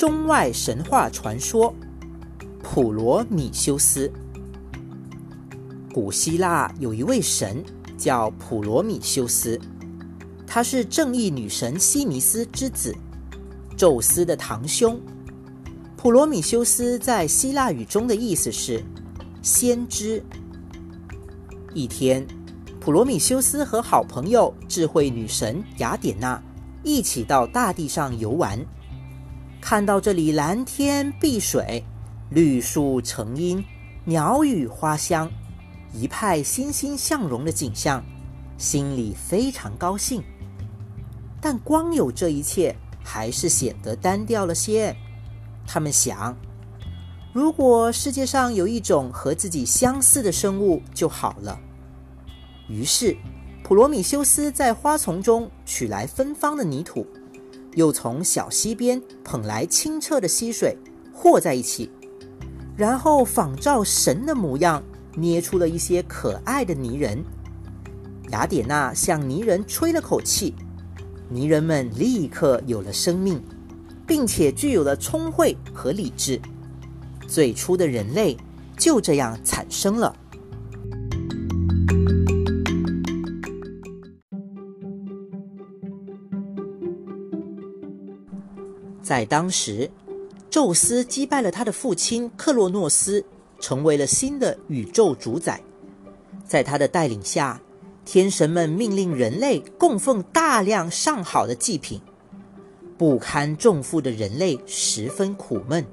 中外神话传说——普罗米修斯。古希腊有一位神叫普罗米修斯，他是正义女神西尼斯之子，宙斯的堂兄。普罗米修斯在希腊语中的意思是先知。一天，普罗米修斯和好朋友智慧女神雅典娜一起到大地上游玩，看到这里蓝天碧水、绿树成荫、鸟语花香，一派欣欣向荣的景象，心里非常高兴。但光有这一切，还是显得单调了些。他们想。如果世界上有一种和自己相似的生物就好了。于是，普罗米修斯在花丛中取来芬芳的泥土，又从小溪边捧来清澈的溪水，和在一起，然后仿照神的模样，捏出了一些可爱的泥人。雅典娜向泥人吹了口气，泥人们立刻有了生命，并且具有了聪慧和理智。最初的人类就这样产生了。在当时，宙斯击败了他的父亲克洛诺斯，成为了新的宇宙主宰。在他的带领下，天神们命令人类供奉大量上好的祭品。不堪重负的人类十分苦闷。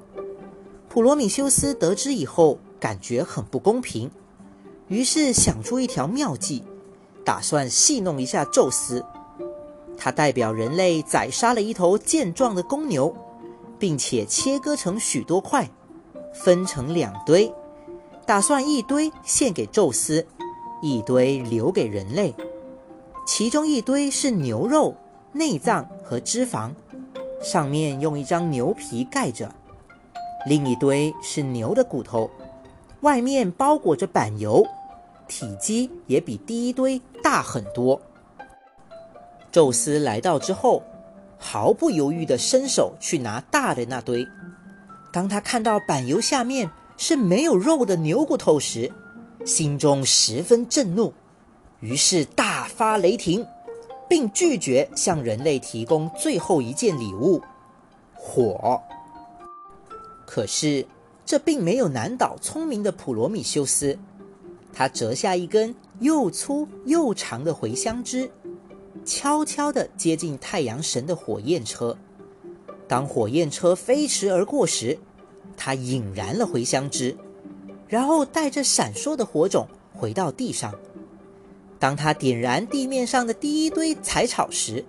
普罗米修斯得知以后，感觉很不公平，于是想出一条妙计，打算戏弄一下宙斯。他代表人类宰杀了一头健壮的公牛，并且切割成许多块，分成两堆，打算一堆献给宙斯，一堆留给人类。其中一堆是牛肉、内脏和脂肪，上面用一张牛皮盖着。另一堆是牛的骨头，外面包裹着板油，体积也比第一堆大很多。宙斯来到之后，毫不犹豫地伸手去拿大的那堆。当他看到板油下面是没有肉的牛骨头时，心中十分震怒，于是大发雷霆，并拒绝向人类提供最后一件礼物——火。可是，这并没有难倒聪明的普罗米修斯。他折下一根又粗又长的茴香枝，悄悄地接近太阳神的火焰车。当火焰车飞驰而过时，他引燃了茴香枝，然后带着闪烁的火种回到地上。当他点燃地面上的第一堆柴草时，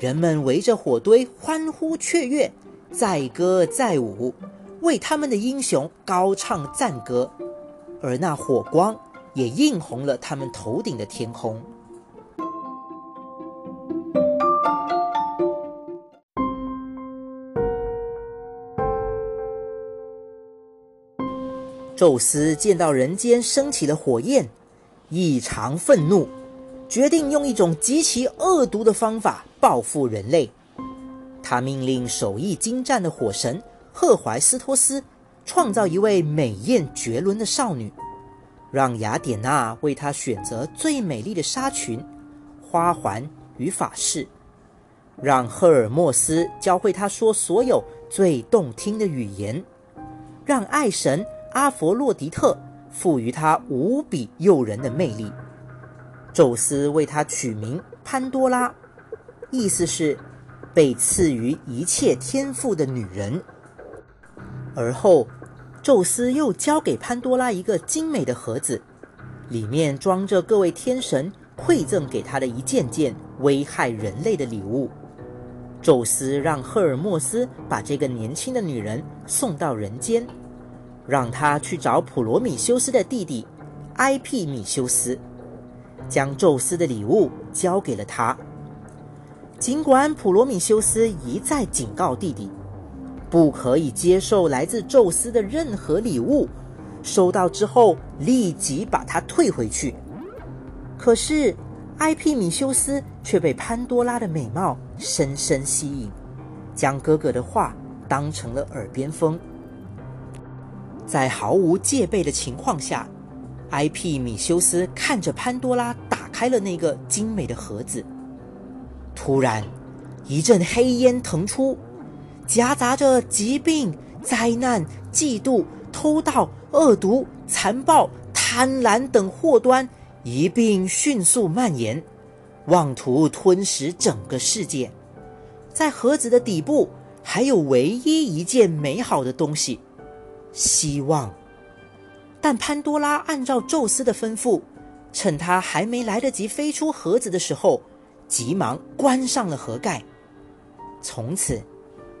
人们围着火堆欢呼雀跃，载歌载舞。为他们的英雄高唱赞歌，而那火光也映红了他们头顶的天空。宙斯见到人间升起了火焰，异常愤怒，决定用一种极其恶毒的方法报复人类。他命令手艺精湛的火神。赫淮斯托斯创造一位美艳绝伦的少女，让雅典娜为她选择最美丽的纱裙、花环与法饰，让赫尔墨斯教会她说所有最动听的语言，让爱神阿佛洛狄特赋予她无比诱人的魅力。宙斯为她取名潘多拉，意思是被赐予一切天赋的女人。而后，宙斯又交给潘多拉一个精美的盒子，里面装着各位天神馈赠给他的一件件危害人类的礼物。宙斯让赫尔墨斯把这个年轻的女人送到人间，让他去找普罗米修斯的弟弟埃庇米修斯，将宙斯的礼物交给了他。尽管普罗米修斯一再警告弟弟。不可以接受来自宙斯的任何礼物，收到之后立即把它退回去。可是，埃庇米修斯却被潘多拉的美貌深深吸引，将哥哥的话当成了耳边风。在毫无戒备的情况下，埃庇米修斯看着潘多拉打开了那个精美的盒子。突然，一阵黑烟腾出，夹杂着疾病、灾难、嫉妒、偷盗、恶毒、残暴、贪婪等祸端一并迅速蔓延，妄图吞噬整个世界。在盒子的底部，还有唯一一件美好的东西。希望，但潘多拉按照宙斯的吩咐，趁他还没来得及飞出盒子的时候，急忙关上了盒盖。从此，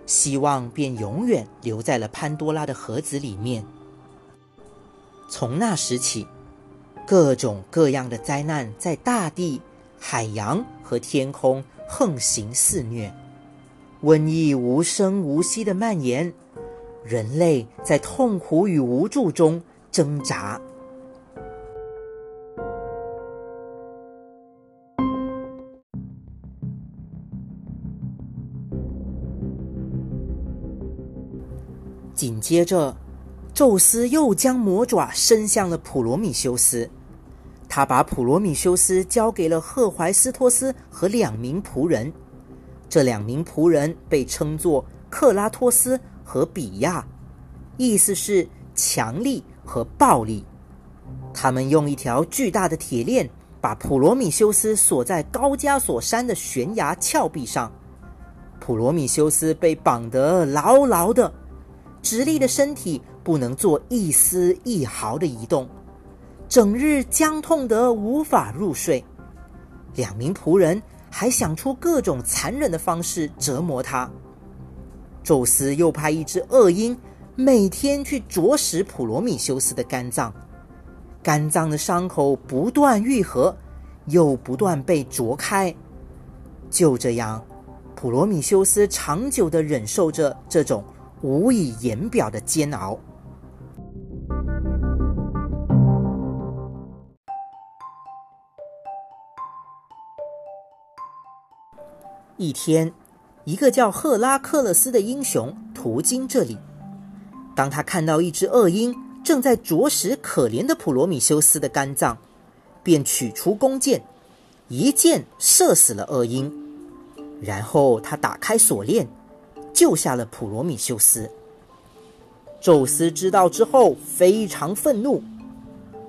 希望便永远留在了潘多拉的盒子里面。从那时起，各种各样的灾难在大地、海洋和天空横行肆虐，瘟疫无声无息的蔓延。人类在痛苦与无助中挣扎。紧接着，宙斯又将魔爪伸向了普罗米修斯，他把普罗米修斯交给了赫淮斯托斯和两名仆人，这两名仆人被称作克拉托斯。和比亚，意思是强力和暴力。他们用一条巨大的铁链把普罗米修斯锁在高加索山的悬崖峭壁上。普罗米修斯被绑得牢牢的，直立的身体不能做一丝一毫的移动，整日僵痛得无法入睡。两名仆人还想出各种残忍的方式折磨他。宙斯又派一只恶鹰每天去啄食普罗米修斯的肝脏，肝脏的伤口不断愈合，又不断被啄开。就这样，普罗米修斯长久的忍受着这种无以言表的煎熬。一天。一个叫赫拉克勒斯的英雄途经这里，当他看到一只恶鹰正在啄食可怜的普罗米修斯的肝脏，便取出弓箭，一箭射死了恶鹰。然后他打开锁链，救下了普罗米修斯。宙斯知道之后非常愤怒，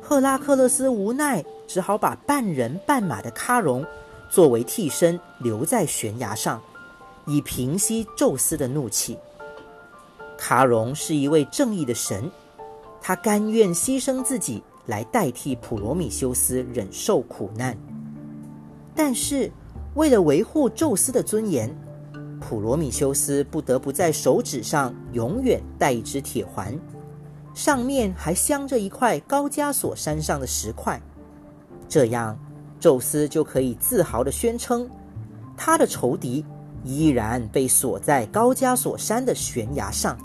赫拉克勒斯无奈只好把半人半马的喀戎作为替身留在悬崖上。以平息宙斯的怒气。卡戎是一位正义的神，他甘愿牺牲自己来代替普罗米修斯忍受苦难。但是，为了维护宙斯的尊严，普罗米修斯不得不在手指上永远戴一只铁环，上面还镶着一块高加索山上的石块。这样，宙斯就可以自豪地宣称，他的仇敌。依然被锁在高加索山的悬崖上。